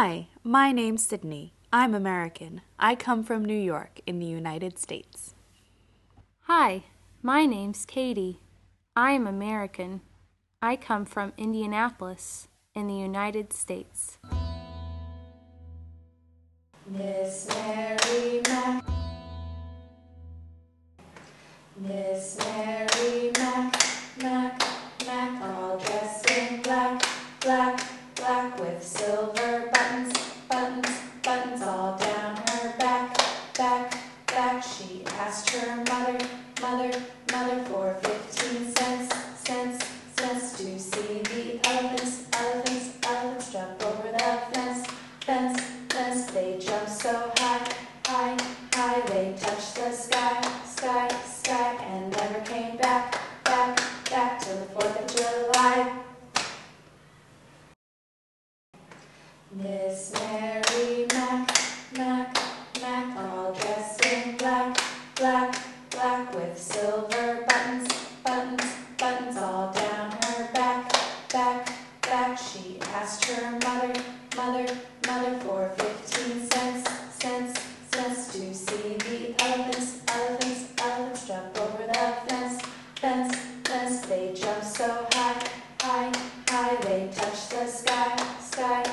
Hi, my name's Sydney. I'm American. I come from New York in the United States. Hi, my name's Katie. I'm American. I come from Indianapolis in the United States. Miss Mary Mack. Miss Mary Mack, Mack, Mack, all dressed in black, black, black with silver buttons, buttons, buttons all down her back, back, back. She asked her mother, mother, mother for fifteen cents, cents, cents to see the elephants, elephants, elephants jump over the fence, fence, fence. They jumped so high, high, high. They touched the sky, sky, sky, and never came back, back, back till the Fourth of July. Miss Mary Mack, Mack, Mack, all dressed in black, black, black with silver buttons, buttons, buttons all down her back, back, back. She asked her mother, mother, mother for fifteen cents, cents, cents to see the elephants, elephants, elephants jump over the fence, fence, fence. They jump so high, high, high. They touch the sky, sky,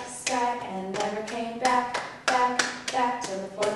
passando